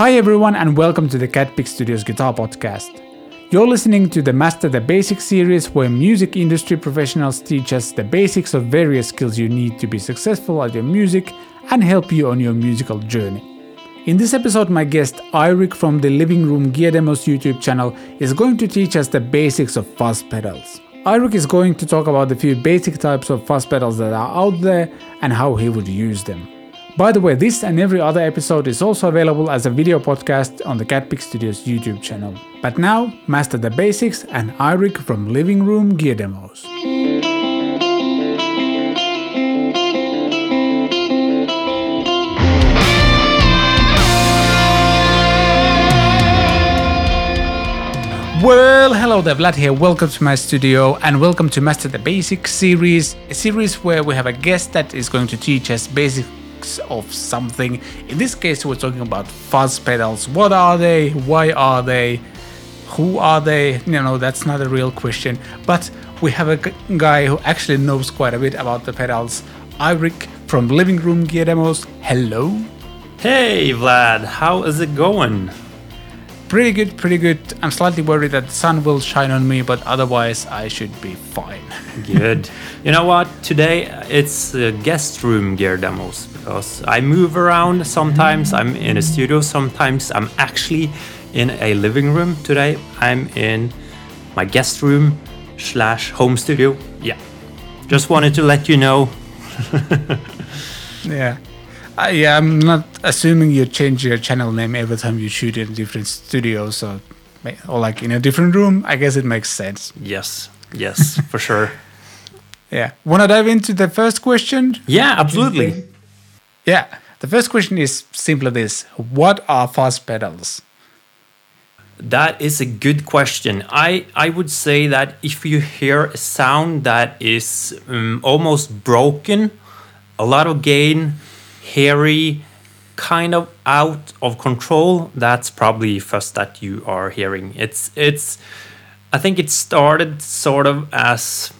Hi, everyone, and welcome to the Cat Pick Studios Guitar Podcast. You're listening to the Master the Basics series where music industry professionals teach us the basics of various skills you need to be successful at your music and help you on your musical journey. In this episode, my guest Eirik from the Living Room Gear Demos YouTube channel is going to teach us the basics of fuzz pedals. Eirik is going to talk about the few basic types of fuzz pedals that are out there and how he would use them. By the way, this and every other episode is also available as a video podcast on the Catpick Studios YouTube channel. But now, master the basics and Eirik from Living Room Gear Demos. Well, hello there, Vlad here. Welcome to my studio and welcome to Master the Basics series, a series where we have a guest that is going to teach us of something. In this case, we're talking about fuzz pedals. What are they? Why are they? Who are they? You know, that's not a real question. But we have a guy who actually knows quite a bit about the pedals. Eirik from Living Room Gear Demos. Hello. Hey Vlad, how is it going? Pretty good, pretty good. I'm slightly worried that the sun will shine on me, but otherwise I should be fine. Good. you know what? Today it's uh, guest room gear demos because I move around. Sometimes I'm in a studio, sometimes I'm actually in a living room. Today I'm in my guest room slash home studio. Yeah. Just wanted to let you know. yeah. Uh, yeah, I'm not assuming you change your channel name every time you shoot in different studios or, or like in a different room. I guess it makes sense. Yes, yes, for sure. Yeah. Want to dive into the first question? Yeah, absolutely. Yeah. The first question is simply this What are fuzz pedals? That is a good question. I, I would say that if you hear a sound that is um, almost broken, a lot of gain, hairy, kind of out of control, that's probably fuzz that you are hearing. It's it's I think it started sort of as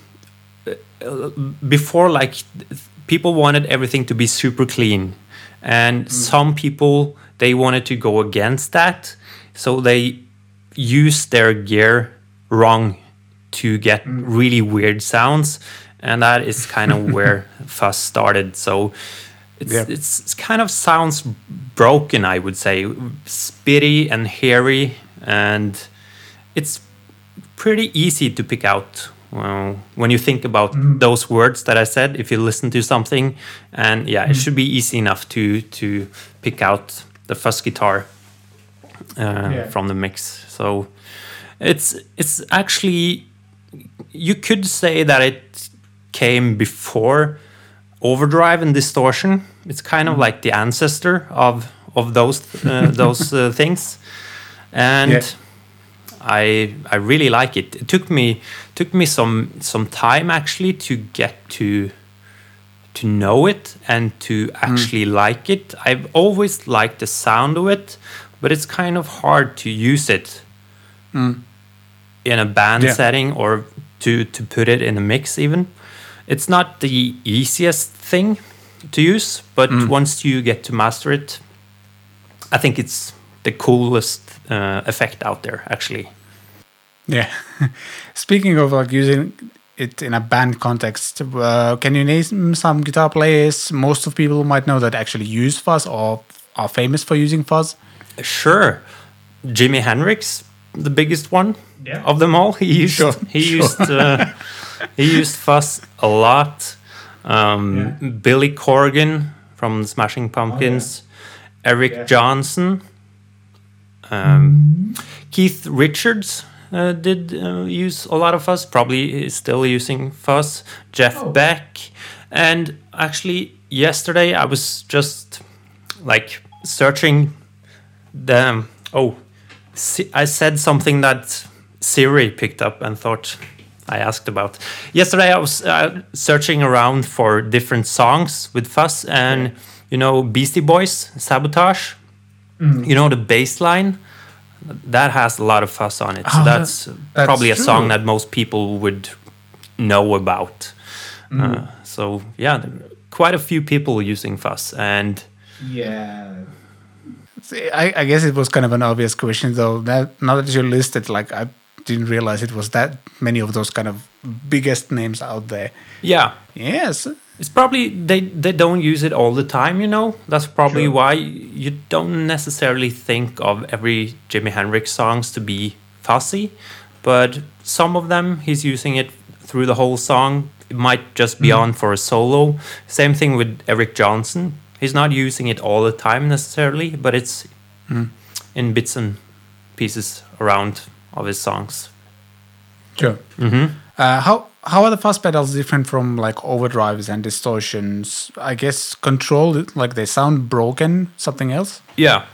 uh, before like people wanted everything to be super clean. And some people they wanted to go against that so they used their gear wrong to get really weird sounds and that is kind of where fuzz started. So it's, Yeah. it's it's kind of sounds broken i would say spitty and hairy and it's pretty easy to pick out well, when you think about those words that i said if you listen to something and yeah it should be easy enough to to pick out the fuzz guitar uh, Yeah. from the mix so it's it's actually you could say that it came before overdrive and distortion it's kind of like the ancestor of of those uh, those uh, things and Yeah. I I really like it. It took me took me some some time actually to get to to know it and to actually like it. I've always liked the sound of it, but it's kind of hard to use it in a band Yeah. setting or to to put it in a mix even. It's not the easiest thing to use, but once you get to master it, I think it's the coolest uh, effect out there actually. Yeah. Speaking of like using it in a band context, uh, can you name some guitar players most of people might know that actually use fuzz or are famous for using fuzz? Sure, Jimi Hendrix, the biggest one Yeah. of them all. He used Sure, he sure. used uh, he used fuzz a lot. Um, Yeah. Oh, Billy Corgan from Smashing Pumpkins, Eric Yeah. Johnson, um, Keith Richards. Uh, did uh, use a lot of fuzz, probably is still using fuzz. Jeff Oh. Beck, and actually yesterday I was just like searching the oh I said something that Siri picked up and thought I asked about. Yesterday I was uh, searching around for different songs with fuzz and you know Beastie Boys Sabotage. You know the bass line that has a lot of fuzz on it. so Oh, that's, that's probably a song that most people would know about. Uh, so yeah, quite a few people using fuzz and Yeah. I, I guess it was kind of an obvious question, though. That now that you listed, like I didn't realize it was that many of those kind of biggest names out there. Yeah, Yes. it's probably they they don't use it all the time. You know, that's probably Sure. why you don't necessarily think of every Jimi Hendrix songs to be fuzzy, but some of them he's using it through the whole song. It might just be mm-hmm. on for a solo. Same thing with Eric Johnson. He's not using it all the time necessarily, but it's mm. in bits and pieces around of his songs. Sure. hmm Uh, how how are the fuzz pedals different from like overdrives and distortions? I guess control, like they sound broken. Something else? Yeah.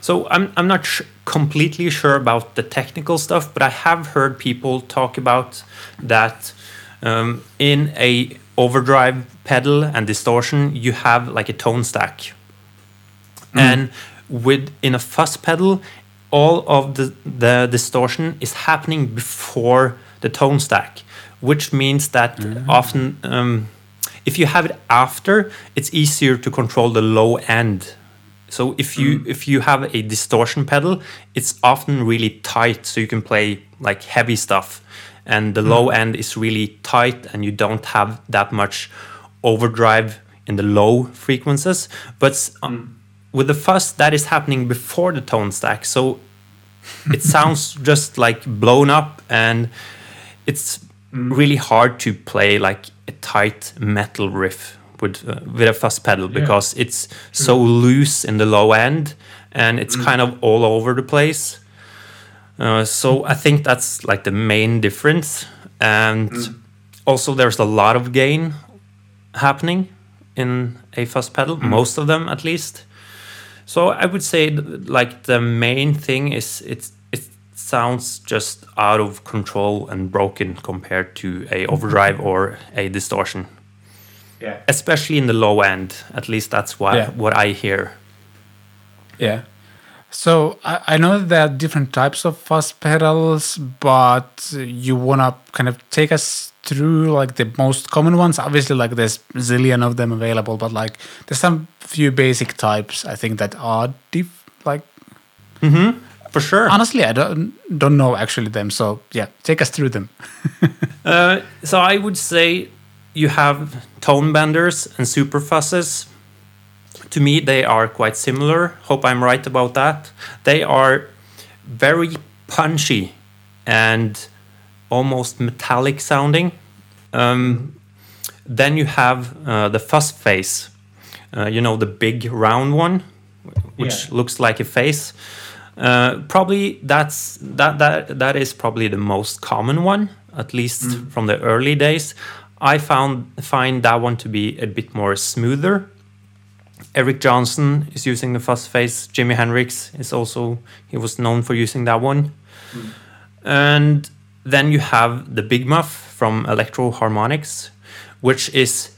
So I'm I'm not sh- completely sure about the technical stuff, but I have heard people talk about that um, in a overdrive pedal and distortion, you have like a tone stack, and with in a fuzz pedal, all of the the distortion is happening before the tone stack, which means that often. Um, if you have it after, it's easier to control the low end. So if you if you have a distortion pedal, it's often really tight, so you can play like heavy stuff, and the low end is really tight, and you don't have that much overdrive in the low frequencies. But um, with the fuzz, that is happening before the tone stack, so it sounds just like blown up, and it's mm. really hard to play like a tight metal riff with uh, with a fuzz pedal because it's so mm. loose in the low end and it's mm. kind of all over the place. Uh, so I think that's like the main difference, and also there's a lot of gain happening in a fuzz pedal, most of them at least. So I would say like the main thing is it's it sounds just out of control and broken compared to a overdrive or a distortion, Yeah. especially in the low end. At least that's what Yeah. what I hear. Yeah. So I, I know that there are different types of fuzz pedals, but you wanna kind of take us through like the most common ones. Obviously, like there's a zillion of them available, but like there's some few basic types I think that are diff like For sure. honestly I don't don't know actually them. So yeah, take us through them. Uh, so I would say you have tone benders and super fuzzes. To me, they are quite similar. Hope I'm right about that. They are very punchy and almost metallic sounding. Um, then you have uh, the fuzz face. Uh, you know the big round one, which Yeah. looks like a face. Uh, probably that's that that that is probably the most common one, at least from the early days. I found find that one to be a bit more smoother. Eric Johnson is using the fuzz face. Jimi Hendrix is also he was known for using that one. And then you have the Big Muff from Electro Harmonics, which is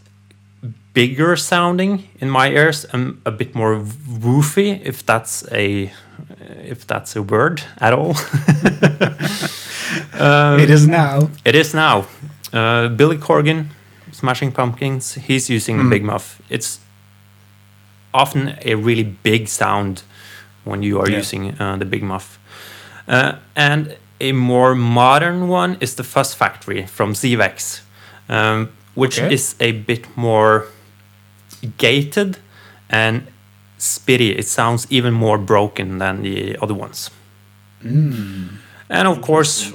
bigger sounding in my ears and a bit more woofy, if that's a if that's a word at all. it is now. It is now. Uh, Billy Corgan, Smashing Pumpkins, he's using the Big Muff. It's often a really big sound when you are Yeah. using uh, the Big Muff. Uh, and a more modern one is the Fuzz Factory from Zvex, um, which Okay. is a bit more gated and spitty. It sounds even more broken than the other ones. And of course,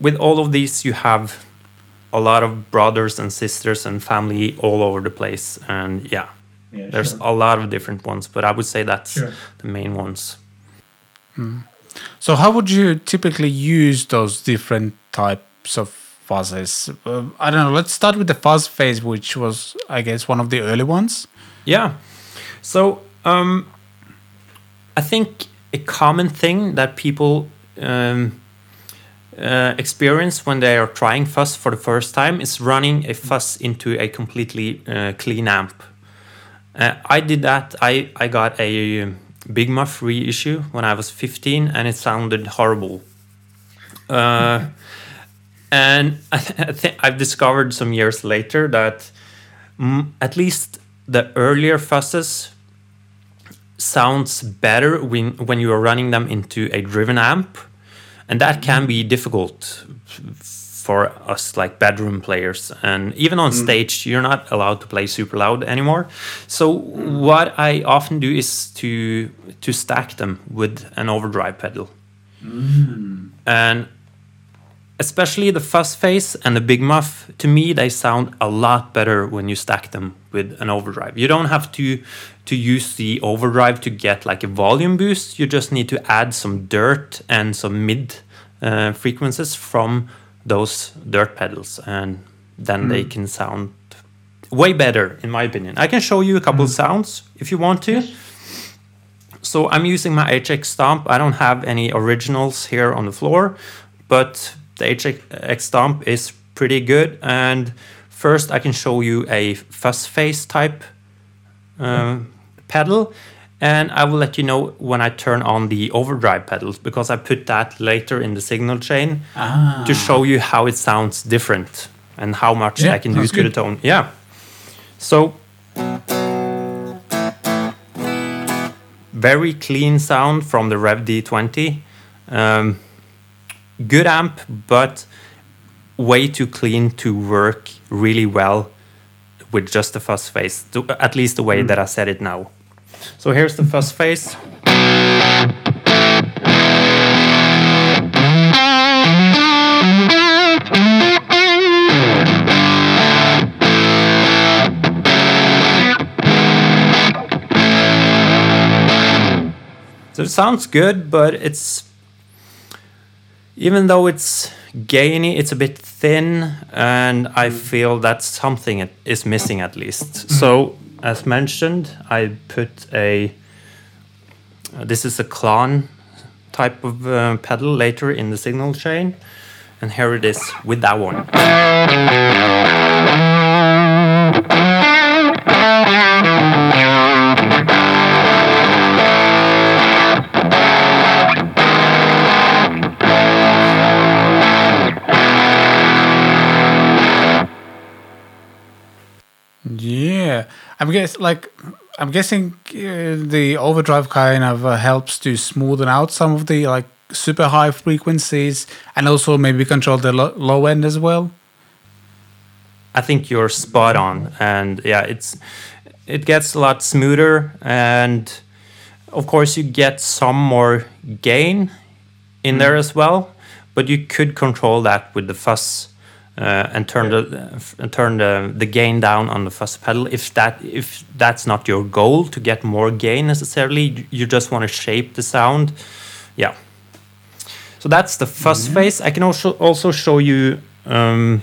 with all of these, you have a lot of brothers and sisters and family all over the place. And yeah, there's a lot of different ones, but I would say that's Sure. the main ones. So how would you typically use those different types of fuzzes? Uh, I don't know. Let's start with the fuzz face, which was, I guess, one of the early ones. Yeah. So um, I think a common thing that people um, uh, experience when they are trying fuzz for the first time is running a fuzz into a completely uh, clean amp. Uh, I did that. I, I got a um, Big Muff reissue when I was 15 and it sounded horrible. Uh, and I, I think I've discovered some years later that at least the earlier fuzzes sounds better when when you are running them into a driven amp, and that can be difficult for us like bedroom players. And even on stage you're not allowed to play super loud anymore. So what i often do is to to stack them with an overdrive pedal. And especially the fuzz face and the big muff to me they sound a lot better when you stack them with an overdrive. You don't have to to use the overdrive to get like a volume boost. You just need to add some dirt and some mid uh, frequencies from those dirt pedals and then they hmm. can sound way better in my opinion i can show you a couple hmm. sounds if you want to so I'm using my HX Stomp. I don't have any originals here on the floor, but the HX Stomp is pretty good. And first I can show you a fuzz face type uh, hmm. pedal. And I will let you know when I turn on the overdrive pedals because I put that later in the signal chain Ah. to show you how it sounds different and how much Yeah, I can do to the tone. Yeah. So very clean sound from the Revv D20. Um, good amp, but way too clean to work really well with just the fuzz face, to, at least the way that I said it now. So here's the fuzz face. So it sounds good, but it's even though it's gainy, it's a bit thin, and I feel that something is missing at least. So as mentioned, I put a this is a Klon type of uh, pedal later in the signal chain, and here it is with that one. I'm guess like I'm guessing uh, the overdrive kind of uh, helps to smoothen out some of the like super high frequencies and also maybe control the lo- low end as well. I think you're spot on, and yeah, it's it gets a lot smoother, and of course you get some more gain in there as well. But you could control that with the fuzz uh, and turn the uh, turn the, the gain down on the fuzz pedal if that if that's not your goal to get more gain necessarily. You just want to shape the sound, yeah. So that's the fuzz face I can also also show you. Um,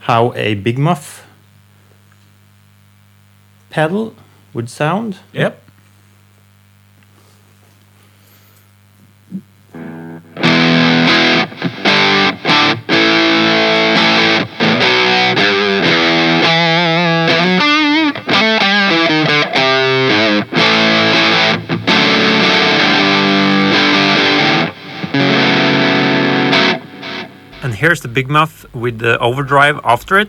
how a big muff pedal would sound. Yep. And here's the big muff with the overdrive after it.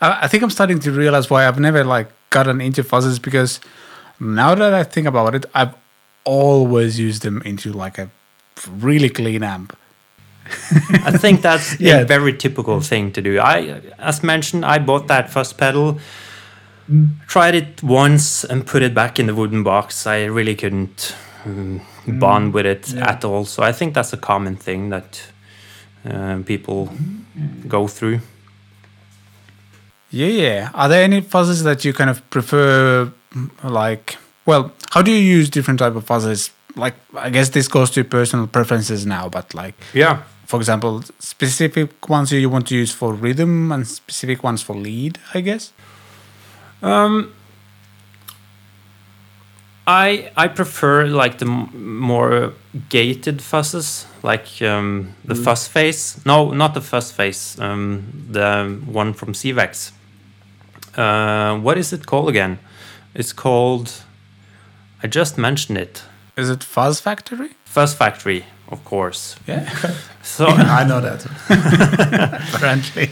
I, think I'm starting to realize why I've never like gotten into fuzzes because now that I think about it, I've always used them into like a really clean amp. I think that's Yeah. a very typical thing to do. I, as mentioned, I bought that fuzz pedal, tried it once, and put it back in the wooden box. I really couldn't um, bond with it Yeah. at all. So I think that's a common thing that uh, people go through. Yeah, yeah. Are there any fuzzes that you kind of prefer? Like, well, how do you use different type of fuzzes? Like, I guess this goes to personal preferences now, but like, Yeah. For example, specific ones you want to use for rhythm and specific ones for lead, I guess. Um, I I prefer like the m- more gated fuzzes, like um, the fuzz face. No, not the fuzz face. Um, the one from Zvex. Uh, what is it called again? It's called. I just mentioned it. Is it Fuzz Factory? Fuzz Factory, of course. Yeah. So I know that. Apparently.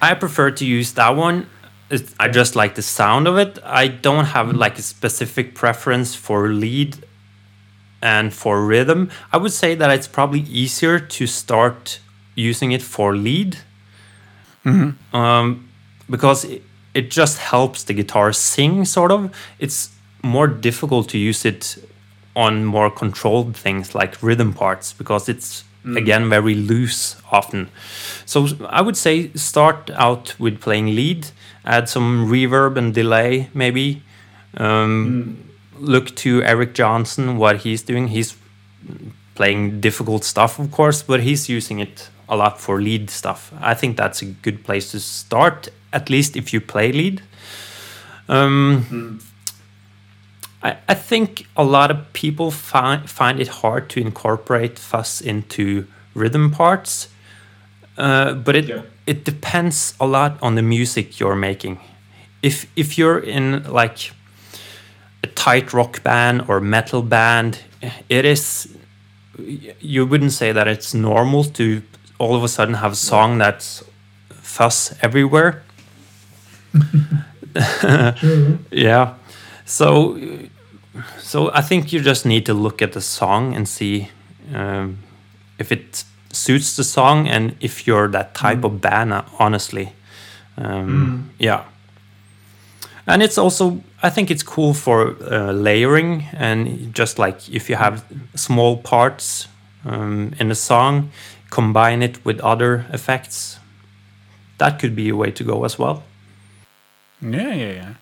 I prefer to use that one. It's- I just like the sound of it. I don't have like a specific preference for lead and for rhythm. I would say that it's probably easier to start using it for lead um, because it, it just helps the guitar sing, sort of. It's more difficult to use it on more controlled things like rhythm parts because it's again very loose often. So I would say start out with playing lead, add some reverb and delay maybe. Um, Look to Eric Johnson, what he's doing. He's playing difficult stuff, of course, but he's using it a lot for lead stuff. I think that's a good place to start, at least if you play lead. Um, I, I think a lot of people find find it hard to incorporate fuzz into rhythm parts, uh, but it Yeah. it depends a lot on the music you're making. If if you're in like a tight rock band or metal band, it is you wouldn't say that it's normal to all of a sudden have a song that's fuzz everywhere. yeah. So so I think you just need to look at the song and see um, if it suits the song and if you're that type of band honestly. Um, Yeah. And it's also I think it's cool for uh, layering and just like if you have small parts um, in a song, combine it with other effects. That could be a way to go as well. Yeah, yeah, yeah.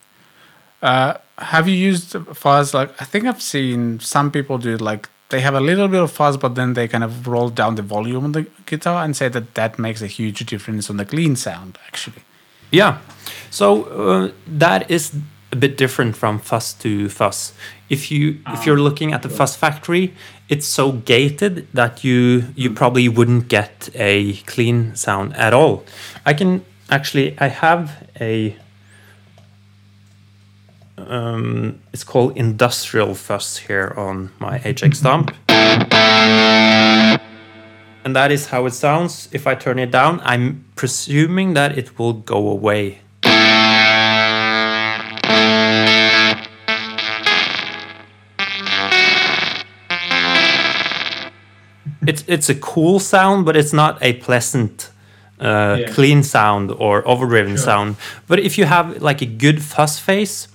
Uh, have you used fuzz? Like, I think I've seen some people do like they have a little bit of fuzz, but then they kind of roll down the volume on the guitar and say that that makes a huge difference on the clean sound, actually. Yeah. So uh, that is a bit different from fuzz to fuzz. If you if you're looking at the fuzz factory, it's so gated that you you probably wouldn't get a clean sound at all. I can actually I have a um, it's called industrial fuzz here on my HX stomp. And that is how it sounds. If I turn it down, I'm presuming that it will go away. It's it's a cool sound, but it's not a pleasant, uh, Yeah. clean sound or overdriven Sure. sound. But if you have like a good fuzz face,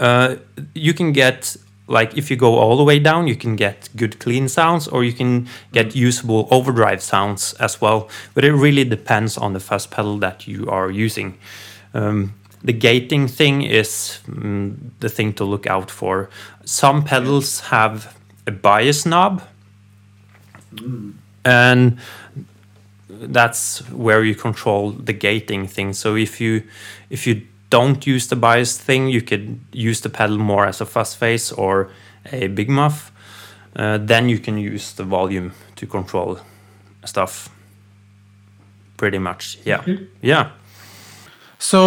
uh, you can get like if you go all the way down you can get good clean sounds or you can get usable overdrive sounds as well. But it really depends on the fuzz pedal that you are using. Um, the gating thing is mm, the thing to look out for. Some pedals have a bias knob. And that's where you control the gating thing. So if you if you don't use the bias thing, you could use the pedal more as a fuzz face or a big muff. Uh, then you can use the volume to control stuff. Pretty much, yeah, yeah. So,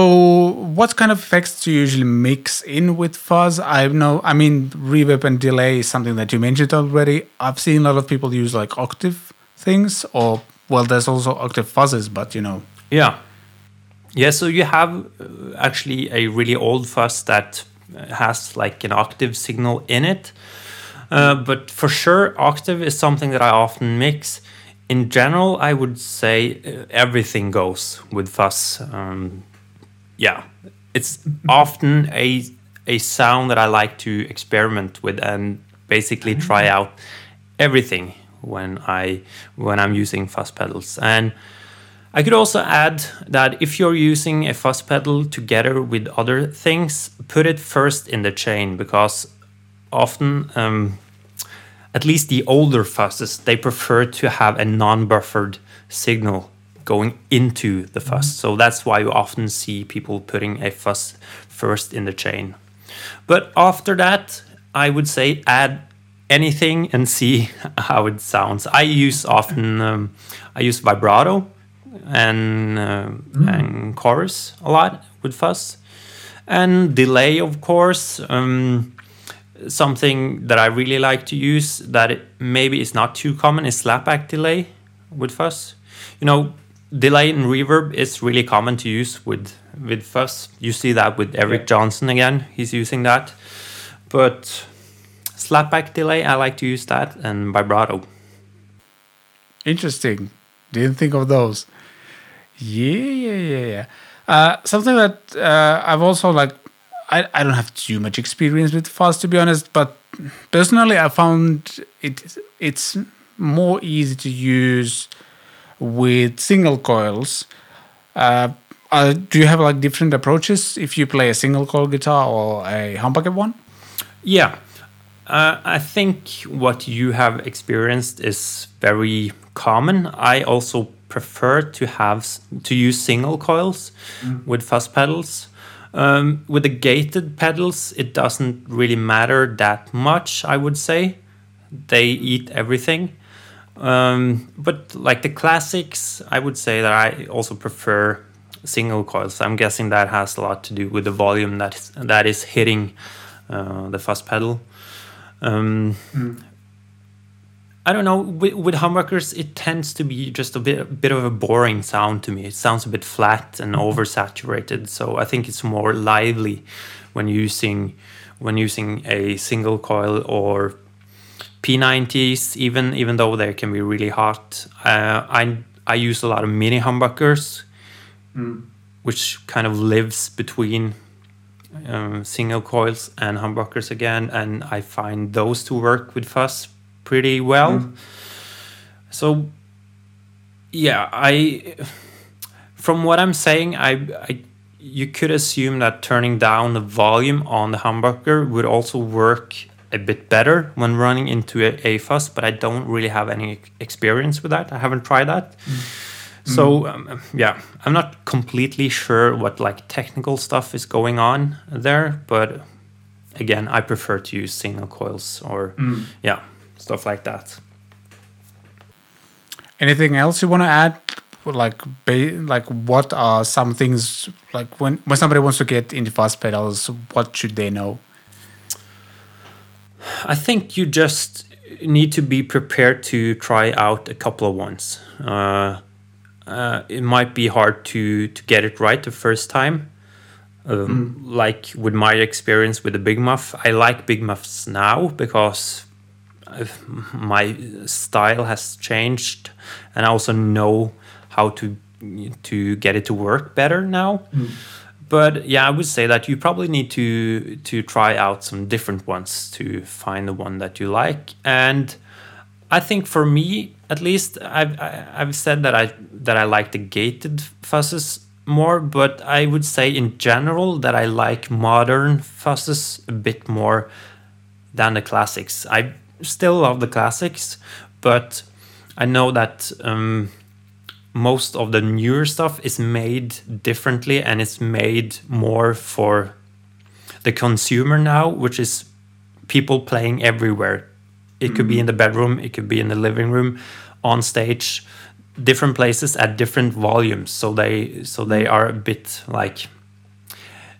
what kind of effects do you usually mix in with fuzz? I know, I mean, reverb and delay is something that you mentioned already. I've seen a lot of people use like octave things, or well, there's also octave fuzzes, but you know, Yeah. Yeah, so you have uh, actually a really old fuzz that uh, has like an octave signal in it. Uh, but for sure, octave is something that I often mix. In general, I would say uh, everything goes with fuzz. Um, yeah, it's often a a sound that I like to experiment with and basically try out everything when I when I'm using fuzz pedals. And I could also add that if you're using a fuzz pedal together with other things, put it first in the chain because often, um, at least the older fuzzes, they prefer to have a non-buffered signal going into the fuzz. So that's why you often see people putting a fuzz first in the chain. But after that, I would say add anything and see how it sounds. I use often um, I use vibrato and uh, and chorus a lot with fuzz and delay of course. Um, something that I really like to use that it maybe is not too common is slapback delay with fuzz. You know, delay and reverb is really common to use with with fuzz. You see that with Eric Yeah. Johnson again. He's using that. But slapback delay, I like to use that and vibrato. Interesting. Didn't think of those. Yeah, yeah, yeah, yeah. Uh, something that uh, I've also like, I, I don't have too much experience with fuzz to be honest, but personally I found it it's more easy to use with single coils. Uh, uh, do you have like different approaches if you play a single coil guitar or a humbucker one? Yeah. Uh, I think what you have experienced is very common. I also prefer to have to use single coils with fuzz pedals. Um, with the gated pedals, it doesn't really matter that much. I would say they eat everything. Um, but like the classics, I would say that I also prefer single coils. I'm guessing that has a lot to do with the volume that is, that is hitting uh, the fuzz pedal. Um, I don't know. With, with humbuckers, it tends to be just a bit, bit of a boring sound to me. It sounds a bit flat and oversaturated. So I think it's more lively when using when using a single coil or P90s. Even even though they can be really hot, uh, I I use a lot of mini humbuckers, which kind of lives between um, single coils and humbuckers again, and I find those to work with fuzz pretty well. Mm-hmm. So, yeah, I from what I'm saying, I, I you could assume that turning down the volume on the humbucker would also work a bit better when running into a, a fuzz, but I don't really have any experience with that. I haven't tried that. Mm-hmm. So um, yeah, I'm not completely sure what like technical stuff is going on there, but again, I prefer to use single coils or mm. yeah, stuff like that. Anything else you want to add? Like, ba- like what are some things like when when somebody wants to get into fuzz pedals? What should they know? I think you just need to be prepared to try out a couple of ones. Uh, uh, it might be hard to to get it right the first time. Um, Like with my experience with the Big Muff, I like Big Muffs now because I've, my style has changed, and I also know how to to get it to work better now. Mm. But yeah, I would say that you probably need to to try out some different ones to find the one that you like. And I think for me, at least, I've I've said that I that I like the gated fuzzes more, but I would say in general that I like modern fuzzes a bit more than the classics. I still love the classics, but I know that um, most of the newer stuff is made differently and it's made more for the consumer now, which is people playing everywhere. It could be in the bedroom, it could be in the living room, on stage, different places at different volumes. So they so they are a bit like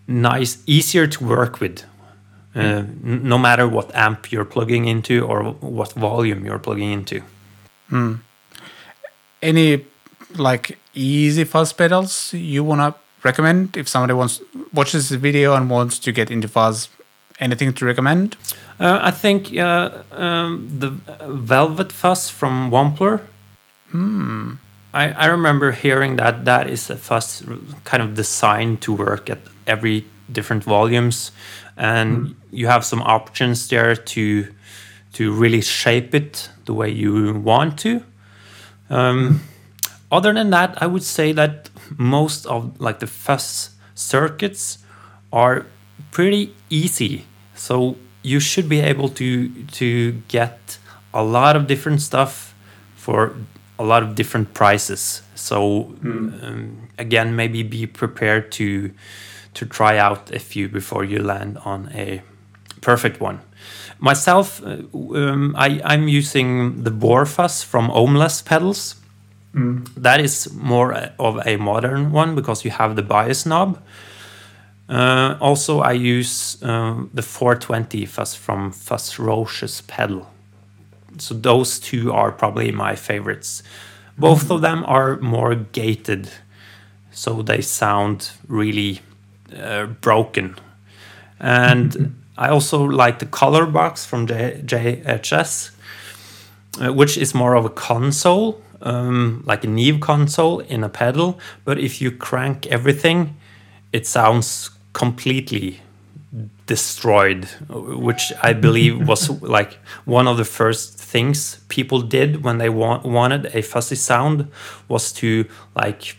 nice, easier to work with. Uh, no matter what amp you're plugging into or what volume you're plugging into. Any like easy fuzz pedals you want to recommend if somebody wants watches the video and wants to get into fuzz? Anything to recommend? Uh, I think uh, um, the Velvet Fuzz from Wampler. I, I remember hearing that that is a fuzz kind of designed to work at every different volumes, and you have some options there to to really shape it the way you want to. Um, other than that, I would say that most of like the fuzz circuits are pretty easy. So you should be able to to get a lot of different stuff for a lot of different prices. So um, again, maybe be prepared to to try out a few before you land on a perfect one. Myself, uh, um, I, I'm using the Bohr Fuzz from Ohmless pedals. That is more of a modern one because you have the bias knob. Uh, also, I use uh, the 420 fuzz from Fuzzrocious pedal. So those two are probably my favorites. Both of them are more gated, so they sound really uh, broken. And I also like the color box from J- JHS, uh, which is more of a console, um, like a Neve console in a pedal. But if you crank everything, it sounds completely destroyed, which I believe was like one of the first things people did when they wa- wanted a fuzzy sound was to like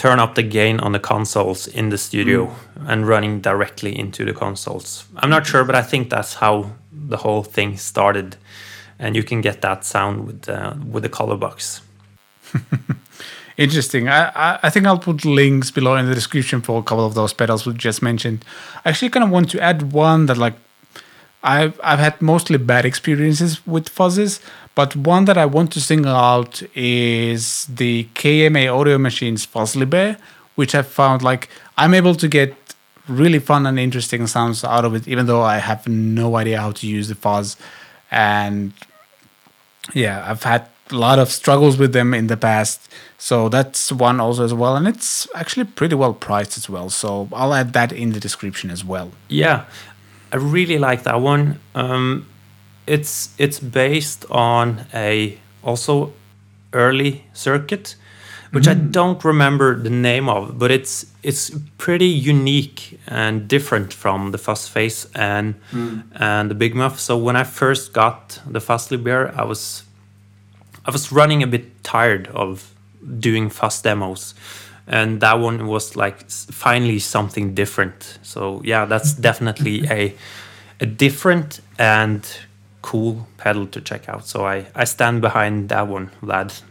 turn up the gain on the consoles in the studio mm. and running directly into the consoles. I'm not sure, but I think that's how the whole thing started, and you can get that sound with uh, with the color box. Interesting. I, I think I'll put links below in the description for a couple of those pedals we just mentioned. I actually kind of want to add one that like I've I've had mostly bad experiences with fuzzes, but one that I want to single out is the KMA Audio Machines Bear, which I found like I'm able to get really fun and interesting sounds out of it, even though I have no idea how to use the fuzz. And yeah, I've had a lot of struggles with them in the past. So that's one also as well. And it's actually pretty well priced as well. So I'll add that in the description as well. Yeah, I really like that one. Um, it's it's based on a also early circuit, which mm. I don't remember the name of, but it's it's pretty unique and different from the Fuzz Face and mm. and the Big Muff. So when I first got the Fuzzly Bear, I was I was running a bit tired of doing fuzz demos, and that one was like finally something different. So yeah, that's definitely a a different and cool pedal to check out. So I I stand behind that one, Vlad.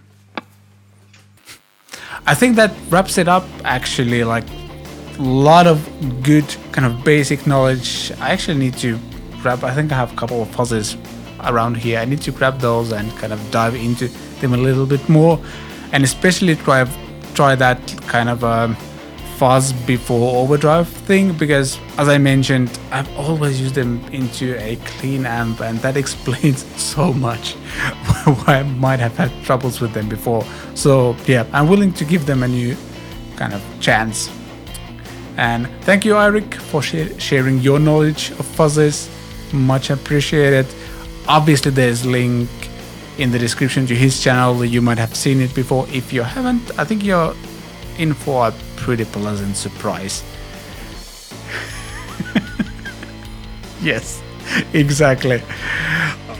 I think that wraps it up. Actually, like a lot of good kind of basic knowledge. I actually need to grab. I think I have a couple of puzzles around here. I need to grab those and kind of dive into them a little bit more, and especially try try that kind of um, fuzz before overdrive thing because, as I mentioned, I've always used them into a clean amp, and that explains so much why I might have had troubles with them before. So yeah, I'm willing to give them a new kind of chance. And thank you, Eirik, for sh- sharing your knowledge of fuzzes. Much appreciated obviously there's link in the description to his channel you might have seen it before if you haven't i think you're in for a pretty pleasant surprise. Yes exactly.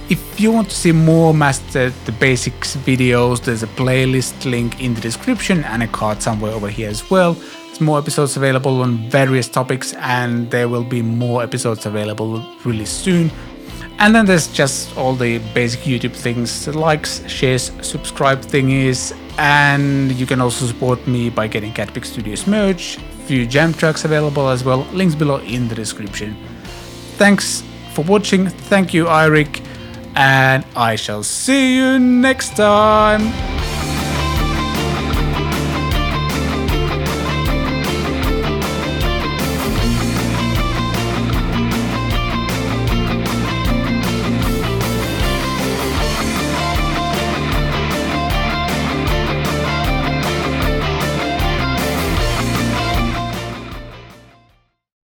If you want to see more master the basics videos there's a playlist link in the description and a card somewhere over here as well. There's more episodes available on various topics and there will be more episodes available really soon. And then there's just all the basic YouTube things likes, shares, subscribe thingies. And you can also support me by getting Catpick Studios merch, few jam tracks available as well, links below in the description. Thanks for watching, thank you Eirik, and I shall see you next time.